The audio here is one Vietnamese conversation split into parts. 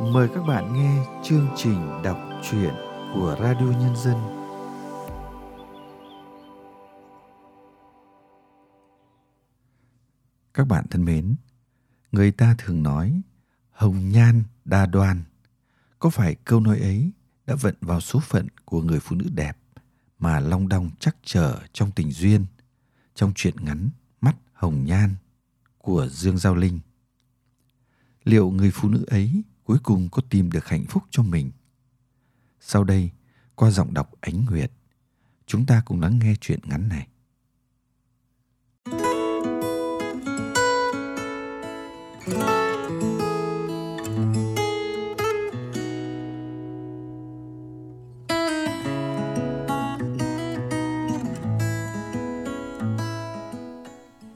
Mời các bạn nghe chương trình đọc truyện của Radio Nhân dân. Các bạn thân mến, người ta thường nói hồng nhan đa đoan. Có phải câu nói ấy đã vận vào số phận của người phụ nữ đẹp mà long đong chắc trở trong tình duyên trong truyện ngắn Mắt Hồng Nhan của Dương Giao Linh. Liệu người phụ nữ ấy cuối cùng có tìm được hạnh phúc cho mình? Sau đây, qua giọng đọc Ánh Nguyệt, chúng ta cùng lắng nghe chuyện ngắn này.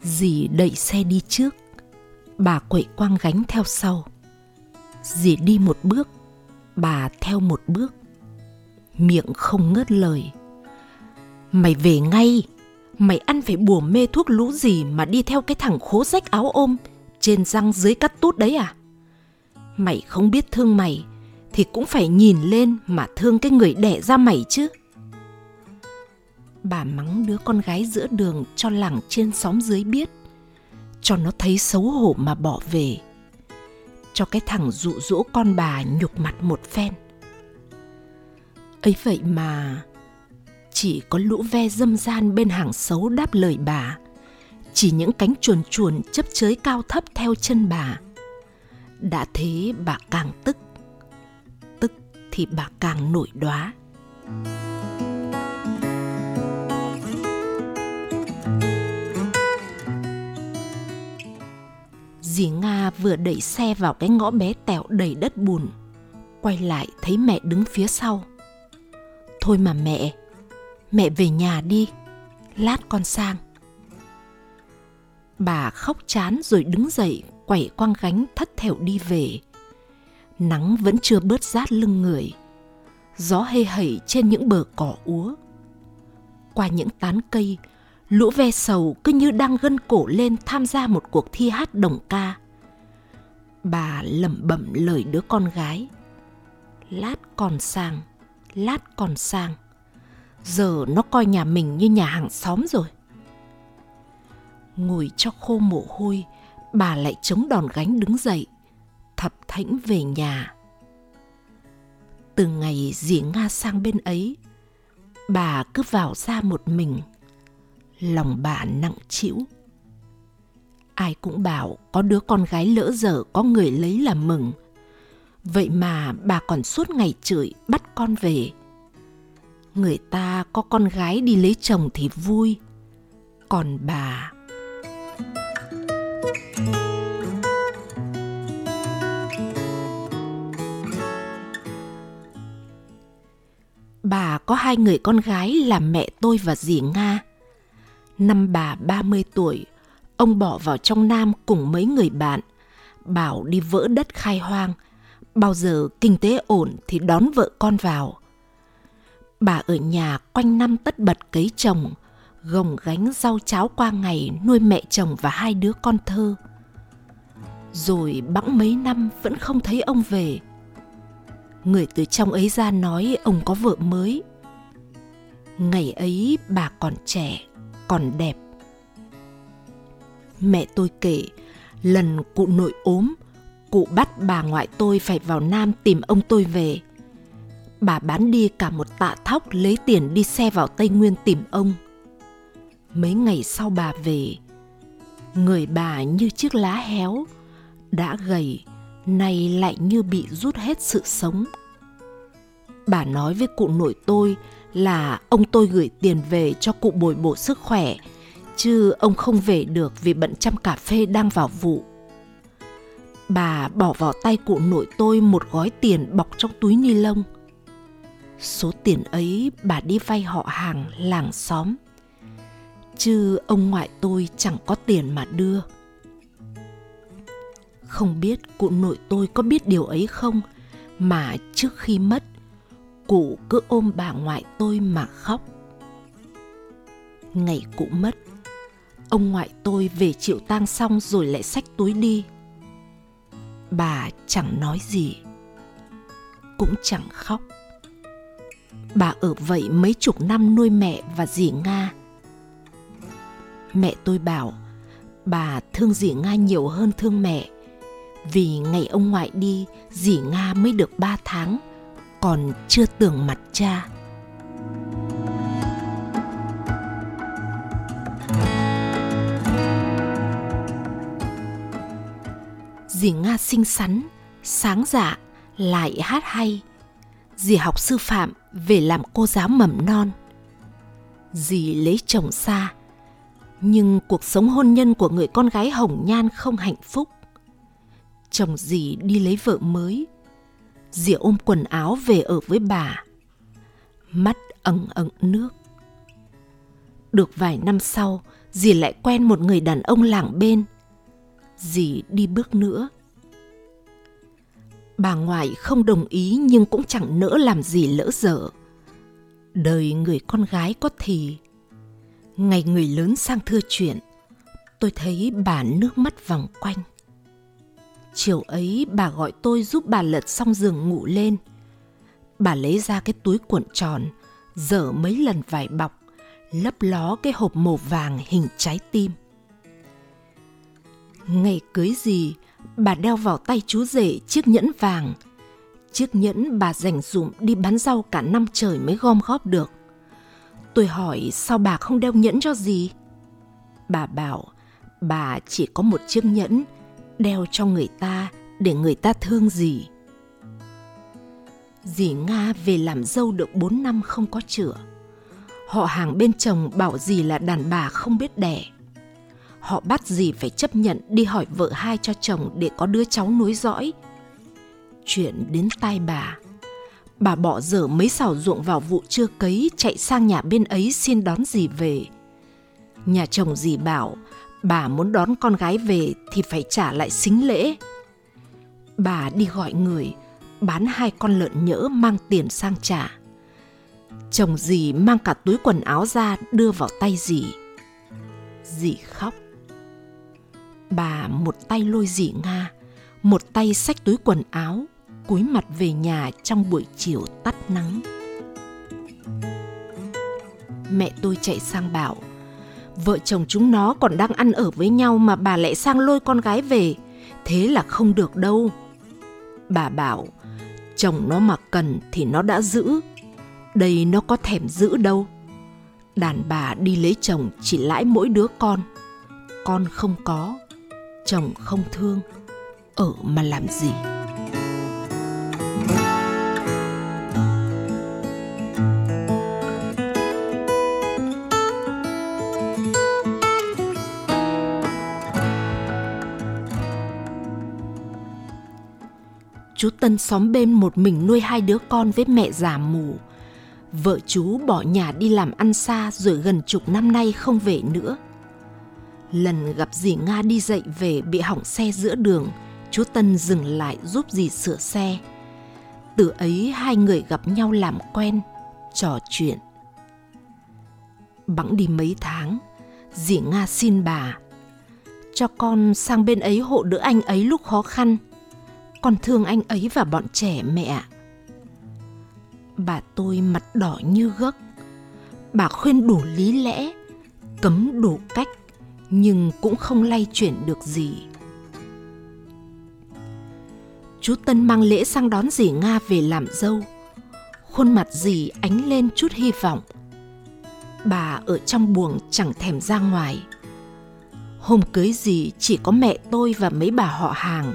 Dì đẩy xe đi trước Bà quậy quang gánh theo sau Dì đi một bước, Bà theo một bước. Miệng không ngớt lời. Mày về ngay, Mày ăn phải bùa mê thuốc lũ gì Mà đi theo cái thằng khố rách áo ôm Trên răng dưới cắt tút đấy à? Mày không biết thương mày Thì cũng phải nhìn lên Mà thương cái người đẻ ra mày chứ. Bà mắng đứa con gái giữa đường cho làng trên xóm dưới biết, cho nó thấy xấu hổ mà bỏ về cho cái thằng dụ dỗ con bà nhục mặt một phen. Ấy vậy mà chỉ có lũ ve dâm gian bên hàng xấu đáp lời bà. Chỉ những cánh chuồn chuồn chấp chới cao thấp theo chân bà. Đã thế bà càng tức tức thì bà càng nổi đoá. Dì Nga vừa đẩy xe vào cái ngõ bé tẹo đầy đất bùn. Quay lại thấy mẹ đứng phía sau. Thôi mà mẹ, mẹ về nhà đi, lát con sang. Bà khóc chán rồi đứng dậy quẩy quăng gánh thất thểu đi về. Nắng vẫn chưa bớt rát lưng người. Gió hê hẩy trên những bờ cỏ úa. Qua những tán cây, lũ ve sầu cứ như đang gân cổ lên tham gia một cuộc thi hát đồng ca. Bà lẩm bẩm lời đứa con gái, lát còn sang lát còn sang giờ nó coi nhà mình như nhà hàng xóm rồi. Ngồi cho khô mồ hôi, bà lại chống đòn gánh đứng dậy, thập thảnh về nhà. Từ ngày dì nga sang bên ấy, bà cứ vào ra một mình lòng bà nặng trĩu. Ai cũng bảo có đứa con gái lỡ dở, có người lấy là mừng. Vậy mà bà còn suốt ngày chửi bắt con về. Người ta có con gái đi lấy chồng thì vui. Còn bà bà có hai người con gái là mẹ tôi và dì nga. Năm bà 30 tuổi, ông bỏ vào trong Nam cùng mấy người bạn, bảo đi vỡ đất khai hoang, bao giờ kinh tế ổn thì đón vợ con vào. Bà ở nhà quanh năm tất bật cấy trồng, gồng gánh rau cháo qua ngày nuôi mẹ chồng và hai đứa con thơ. Rồi bẵng mấy năm vẫn không thấy ông về. Người từ trong ấy ra nói ông có vợ mới. Ngày ấy bà còn trẻ, còn đẹp. Mẹ tôi kể, lần cụ nội ốm, cụ bắt bà ngoại tôi phải vào nam tìm ông tôi về. Bà bán đi cả một tạ thóc lấy tiền đi xe vào tây nguyên tìm ông. Mấy ngày sau bà về, người bà như chiếc lá héo, đã gầy, nay lại như bị rút hết sự sống. Bà nói với cụ nội tôi là ông tôi gửi tiền về cho cụ bồi bổ sức khỏe, chứ ông không về được vì bận chăm cà phê đang vào vụ. Bà bỏ vào tay cụ nội tôi một gói tiền bọc trong túi ni lông. Số tiền ấy bà đi vay họ hàng làng xóm. Chứ ông ngoại tôi chẳng có tiền mà đưa. Không biết cụ nội tôi có biết điều ấy không mà trước khi mất cụ cứ ôm bà ngoại tôi mà khóc ngày cụ mất, ông ngoại tôi về chịu tang xong rồi lại xách túi đi bà chẳng nói gì, cũng chẳng khóc. Bà ở vậy mấy chục năm nuôi mẹ và dì Nga. Mẹ tôi bảo, bà thương dì Nga nhiều hơn thương mẹ, vì ngày ông ngoại đi, dì Nga mới được ba tháng còn chưa tưởng mặt cha. Dì Nga xinh xắn, sáng dạ, lại hát hay. Dì học sư phạm về làm cô giáo mầm non. Dì lấy chồng xa, nhưng cuộc sống hôn nhân của người con gái hồng nhan không hạnh phúc. Chồng dì đi lấy vợ mới, dì ôm quần áo về ở với bà. Mắt ẩn ẩn nước. Được vài năm sau, dì lại quen một người đàn ông làng bên. Dì đi bước nữa, bà ngoại không đồng ý nhưng cũng chẳng nỡ làm gì lỡ dở đời người con gái có thì ngày người lớn sang thưa chuyện tôi thấy bà nước mắt vòng quanh chiều ấy bà gọi tôi giúp bà lật xong giường ngủ lên bà lấy ra cái túi cuộn tròn, dở mấy lần vải bọc, lấp ló cái hộp màu vàng hình trái tim ngày cưới gì, bà đeo vào tay chú rể chiếc nhẫn vàng. Chiếc nhẫn bà dành dụm đi bán rau cả năm trời mới gom góp được. Tôi hỏi, sao bà không đeo nhẫn cho gì? Bà bảo, bà chỉ có một chiếc nhẫn đeo cho người ta để người ta thương gì. Dì Nga về làm dâu được 4 năm không có chữa. Họ hàng bên chồng bảo dì là đàn bà không biết đẻ họ bắt dì phải chấp nhận đi hỏi vợ hai cho chồng để có đứa cháu nối dõi. Chuyện đến tai bà, bà bỏ dở mấy xào ruộng vào vụ chưa cấy chạy sang nhà bên ấy xin đón dì về. Nhà chồng dì bảo bà muốn đón con gái về thì phải trả lại xính lễ. Bà đi gọi người, bán hai con lợn nhỡ mang tiền sang trả. Chồng dì mang cả túi quần áo ra đưa vào tay dì. Dì khóc bà một tay lôi dì Nga, một tay xách túi quần áo, cúi mặt về nhà trong buổi chiều tắt nắng. Mẹ tôi chạy sang bảo, vợ chồng chúng nó còn đang ăn ở với nhau mà bà lại sang lôi con gái về, thế là không được đâu. Bà bảo, chồng nó mà cần thì nó đã giữ, đây nó có thèm giữ đâu. Đàn bà đi lấy chồng chỉ lãi mỗi đứa con, con không có chồng không thương. Ở mà làm gì? Chú Tân xóm bên một mình nuôi hai đứa con với mẹ già mù. Vợ chú bỏ nhà đi làm ăn xa rồi gần chục năm nay không về nữa. Lần gặp dì Nga đi dậy về bị hỏng xe giữa đường, chú Tân dừng lại giúp dì sửa xe. Từ ấy hai người gặp nhau làm quen, trò chuyện. Bẵng đi mấy tháng, dì Nga xin bà cho con sang bên ấy hộ đỡ anh ấy lúc khó khăn. Con thương anh ấy và bọn trẻ mẹ Bà tôi mặt đỏ như gấc. Bà khuyên đủ lý lẽ, cấm đủ cách nhưng cũng không lay chuyển được gì. Chú Tân mang lễ sang đón dì Nga về làm dâu. Khuôn mặt dì ánh lên chút hy vọng. Bà ở trong buồng chẳng thèm ra ngoài. Hôm cưới dì chỉ có mẹ tôi và mấy bà họ hàng.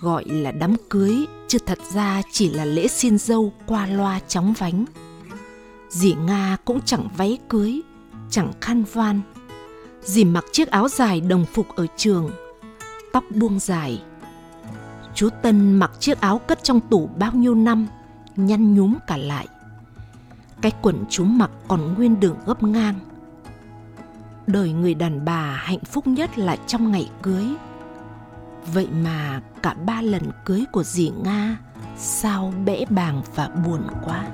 Gọi là đám cưới, chứ thật ra chỉ là lễ xin dâu qua loa chóng vánh. Dì Nga cũng chẳng váy cưới, chẳng khăn voan, dì mặc chiếc áo dài đồng phục ở trường, tóc buông dài. Chú Tân mặc chiếc áo cất trong tủ bao nhiêu năm, nhăn nhúm cả lại. Cái quần chú mặc còn nguyên đường gấp ngang. Đời người đàn bà hạnh phúc nhất là trong ngày cưới. Vậy mà cả ba lần cưới của dì Nga sao bẽ bàng và buồn quá.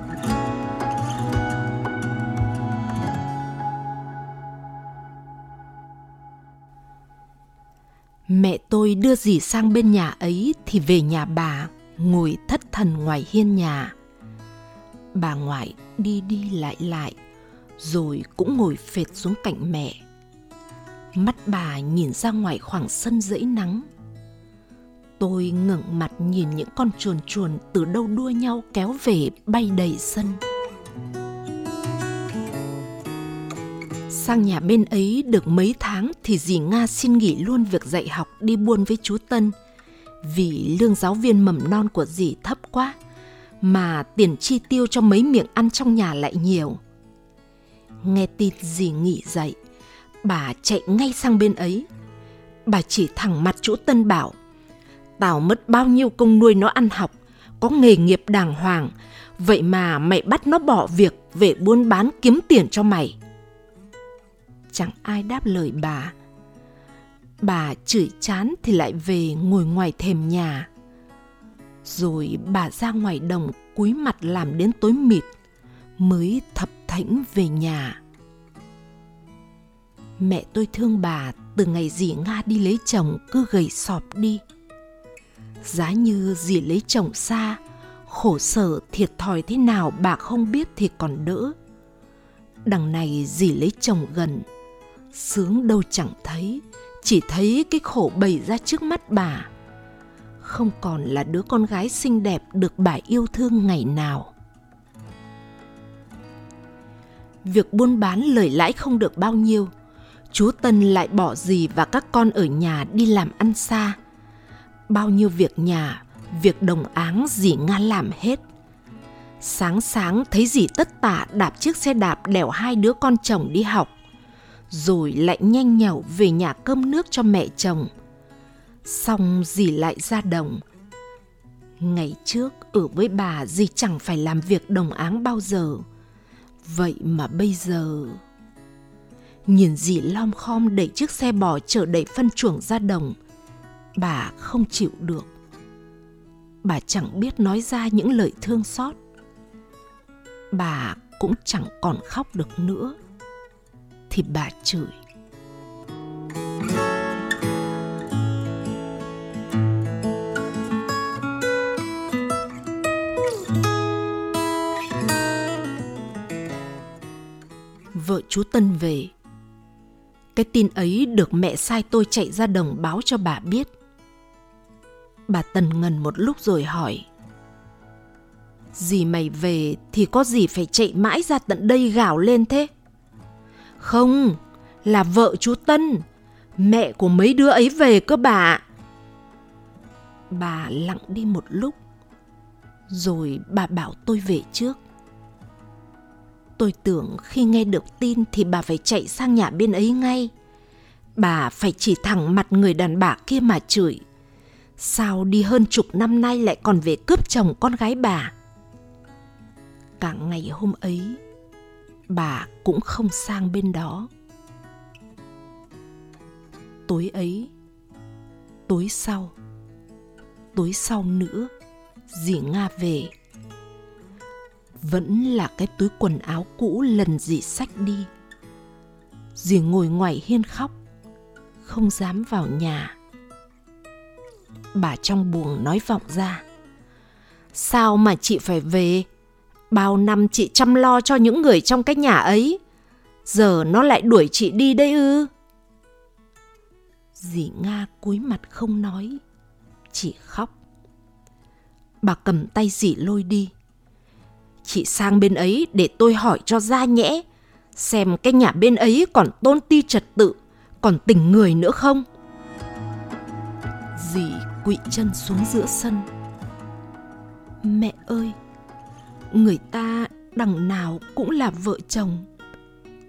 Mẹ tôi đưa dì sang bên nhà ấy thì về nhà bà ngồi thất thần ngoài hiên nhà. Bà ngoại đi đi lại lại, rồi cũng ngồi phệt xuống cạnh mẹ. Mắt bà nhìn ra ngoài khoảng sân dãy nắng. Tôi ngẩng mặt nhìn những con chuồn chuồn từ đâu đua nhau kéo về bay đầy sân. Sang nhà bên ấy được mấy tháng thì dì Nga xin nghỉ luôn việc dạy học đi buôn với chú Tân vì lương giáo viên mầm non của dì thấp quá mà tiền chi tiêu cho mấy miệng ăn trong nhà lại nhiều. Nghe tin dì nghỉ dạy, bà chạy ngay sang bên ấy. Bà chỉ thẳng mặt chú Tân bảo, tao mất bao nhiêu công nuôi nó ăn học, có nghề nghiệp đàng hoàng, vậy mà mày bắt nó bỏ việc về buôn bán kiếm tiền cho mày. Chẳng ai đáp lời bà. Bà chửi chán thì lại về ngồi ngoài thềm nhà. Rồi bà ra ngoài đồng cúi mặt làm đến tối mịt mới thập thảnh về nhà. Mẹ tôi thương bà từ ngày dì nga đi lấy chồng cứ gầy sọp đi giá như dì lấy chồng xa, khổ sở thiệt thòi thế nào bà không biết thì còn đỡ. Đằng này dì lấy chồng gần, sướng đâu chẳng thấy, chỉ thấy cái khổ bày ra trước mắt bà. Không còn là đứa con gái xinh đẹp được bà yêu thương ngày nào. Việc buôn bán lời lãi không được bao nhiêu chú tân lại bỏ dì và các con ở nhà đi làm ăn xa bao nhiêu việc nhà, việc đồng áng dì nga làm hết sáng sáng thấy dì tất tả đạp chiếc xe đạp đèo hai đứa con chồng đi học, rồi lại nhanh nhảu về nhà cơm nước cho mẹ chồng. Xong dì lại ra đồng. Ngày trước ở với bà dì chẳng phải làm việc đồng áng bao giờ. Vậy mà bây giờ... Nhìn dì lom khom đẩy chiếc xe bò chở đầy phân chuồng ra đồng. Bà không chịu được. Bà chẳng biết nói ra những lời thương xót. Bà cũng chẳng còn khóc được nữa thì bà chửi vợ chú Tân về. Cái tin ấy được mẹ sai tôi chạy ra đồng báo cho bà biết. Bà Tần ngần một lúc rồi hỏi. Dì mày về thì có gì phải chạy mãi ra tận đây gào lên thế? Không, là vợ chú Tân, mẹ của mấy đứa ấy về cơ bà. Bà lặng đi một lúc, rồi bà bảo tôi về trước. Tôi tưởng khi nghe được tin thì bà phải chạy sang nhà bên ấy ngay. Bà phải chỉ thẳng mặt người đàn bà kia mà chửi. Sao đi hơn chục năm nay lại còn về cướp chồng con gái bà? Cả ngày hôm ấy, bà cũng không sang bên đó. Tối ấy tối sau tối sau nữa dì nga về. Vẫn là cái túi quần áo cũ lần dì sách đi. Dì ngồi ngoài hiên khóc không dám vào nhà bà trong buồng nói vọng ra sao mà chị phải về Bao năm chị chăm lo cho những người trong cái nhà ấy. Giờ nó lại đuổi chị đi đây ư? Dì Nga cúi mặt không nói, chị khóc. Bà cầm tay dì lôi đi. Chị sang bên ấy để tôi hỏi cho ra nhẽ, xem cái nhà bên ấy còn tôn ti trật tự, còn tình người nữa không? Dì quỵ chân xuống giữa sân. Mẹ ơi! người ta đằng nào cũng là vợ chồng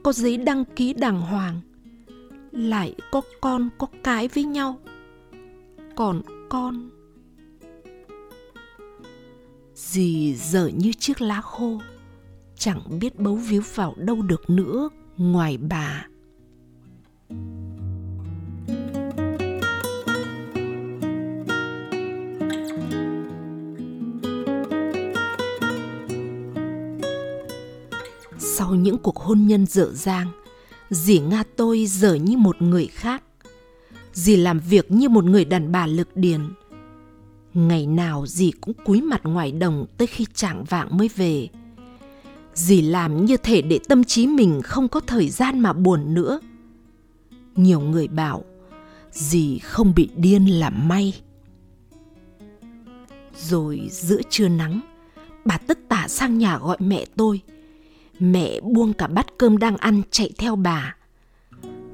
có giấy đăng ký đàng hoàng, lại có con, có cái với nhau còn con dì dở như chiếc lá khô, chẳng biết bấu víu vào đâu được nữa ngoài bà Sau những cuộc hôn nhân dở dang, dì Nga tôi giờ như một người khác. Dì làm việc như một người đàn bà lực điền. Ngày nào dì cũng cúi mặt ngoài đồng tới khi trạng vạng mới về. Dì làm như thể để tâm trí mình không có thời gian mà buồn nữa. Nhiều người bảo dì không bị điên là may. Rồi giữa trưa nắng, bà tất tả sang nhà gọi mẹ tôi. Mẹ buông cả bát cơm đang ăn chạy theo bà.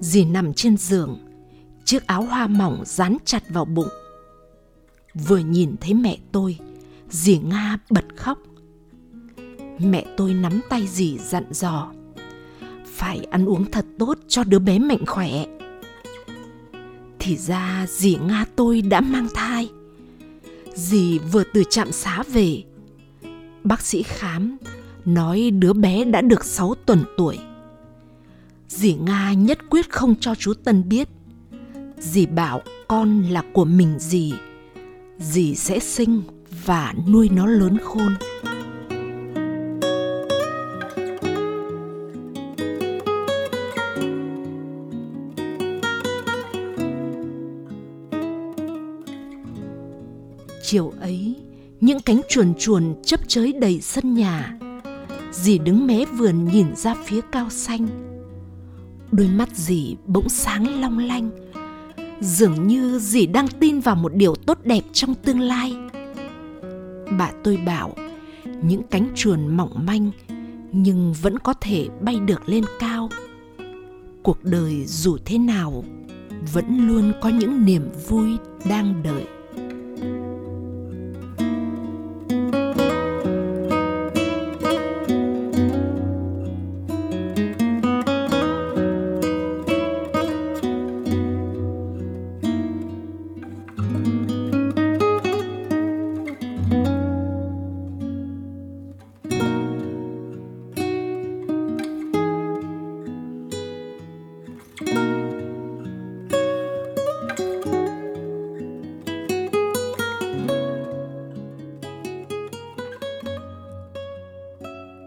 Dì nằm trên giường, chiếc áo hoa mỏng dán chặt vào bụng. Vừa nhìn thấy mẹ tôi, dì Nga bật khóc. Mẹ tôi nắm tay dì dặn dò. Phải ăn uống thật tốt cho đứa bé mạnh khỏe. Thì ra dì Nga tôi đã mang thai. Dì vừa từ trạm xá về. Bác sĩ khám, nói đứa bé đã được 6 tuần tuổi. Dì Nga nhất quyết không cho chú Tân biết. Dì bảo con là của mình dì. Dì sẽ sinh và nuôi nó lớn khôn. chiều ấy, những cánh chuồn chuồn chấp chới đầy sân nhà dì đứng mé vườn nhìn ra phía cao xanh. Đôi mắt dì bỗng sáng long lanh. Dường như dì đang tin vào một điều tốt đẹp trong tương lai. Bà tôi bảo, những cánh chuồn mỏng manh nhưng vẫn có thể bay được lên cao. Cuộc đời dù thế nào vẫn luôn có những niềm vui đang đợi.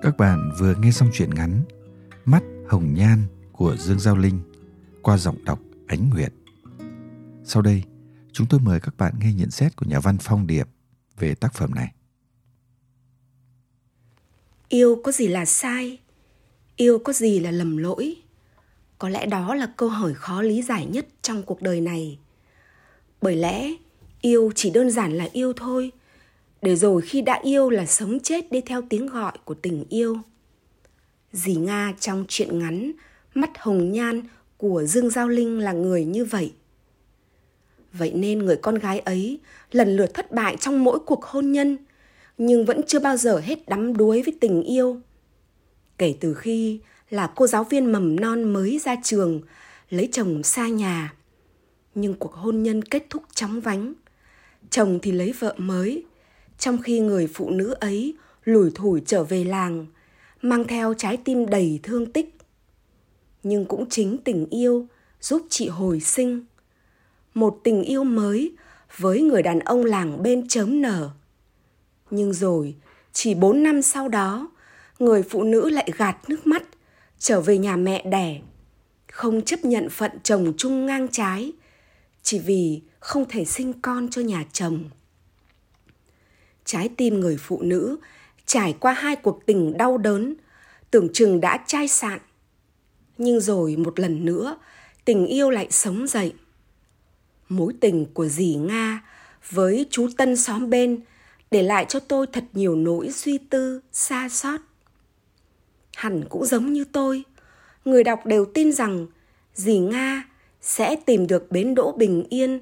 Các bạn vừa nghe xong chuyện ngắn Mắt Hồng Nhan của Dương Giao Linh qua giọng đọc Ánh Nguyệt. Sau đây, chúng tôi mời các bạn nghe nhận xét của nhà văn Phong Điệp về tác phẩm này. Yêu có gì là sai? Yêu có gì là lầm lỗi? Có lẽ đó là câu hỏi khó lý giải nhất trong cuộc đời này. Bởi lẽ, yêu chỉ đơn giản là yêu thôi – để rồi khi đã yêu là sống chết đi theo tiếng gọi của tình yêu. Dì Nga trong chuyện ngắn Mắt hồng nhan của Dương Giao Linh là người như vậy. Vậy nên người con gái ấy lần lượt thất bại trong mỗi cuộc hôn nhân, nhưng vẫn chưa bao giờ hết đắm đuối với tình yêu. Kể từ khi là cô giáo viên mầm non mới ra trường, lấy chồng xa nhà. Nhưng cuộc hôn nhân kết thúc chóng vánh. Chồng thì lấy vợ mới, trong khi người phụ nữ ấy lủi thủi trở về làng, mang theo trái tim đầy thương tích. Nhưng cũng chính tình yêu giúp chị hồi sinh. Một tình yêu mới với người đàn ông làng bên chớm nở. Nhưng rồi, chỉ bốn năm sau đó, người phụ nữ lại gạt nước mắt, trở về nhà mẹ đẻ, không chấp nhận phận chồng chung ngang trái, chỉ vì không thể sinh con cho nhà chồng trái tim người phụ nữ, trải qua hai cuộc tình đau đớn, tưởng chừng đã chai sạn. Nhưng rồi một lần nữa, tình yêu lại sống dậy. Mối tình của dì nga với chú tân xóm bên để lại cho tôi thật nhiều nỗi suy tư, xa xót. Hẳn cũng giống như tôi, người đọc đều tin rằng dì nga sẽ tìm được bến đỗ bình yên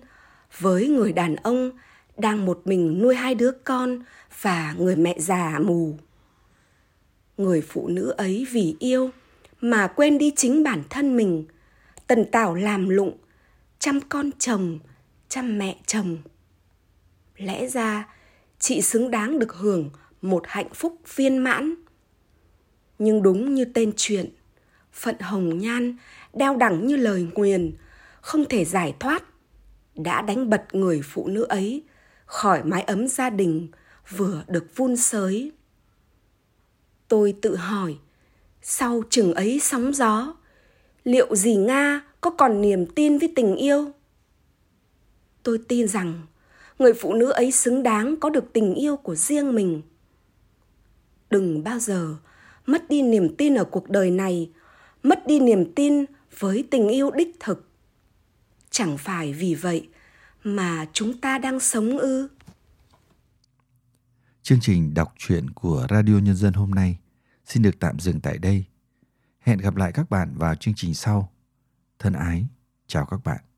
với người đàn ông đang một mình nuôi hai đứa con và người mẹ già mù. Người phụ nữ ấy vì yêu mà quên đi chính bản thân mình, tần tảo làm lụng, chăm con chồng, chăm mẹ chồng. Lẽ ra, chị xứng đáng được hưởng một hạnh phúc viên mãn. Nhưng đúng như tên chuyện, phận hồng nhan, đeo đẳng như lời nguyền, không thể giải thoát, đã đánh bật người phụ nữ ấy khỏi mái ấm gia đình vừa được vun sới. Tôi tự hỏi, sau chừng ấy sóng gió, liệu gì nga có còn niềm tin với tình yêu? Tôi tin rằng người phụ nữ ấy xứng đáng có được tình yêu của riêng mình. Đừng bao giờ mất đi niềm tin ở cuộc đời này, mất đi niềm tin với tình yêu đích thực. Chẳng phải vì vậy mà chúng ta đang sống ư? Chương trình đọc truyện của radio nhân dân hôm nay xin được tạm dừng tại đây. Hẹn gặp lại các bạn vào chương trình sau. Thân ái, chào các bạn.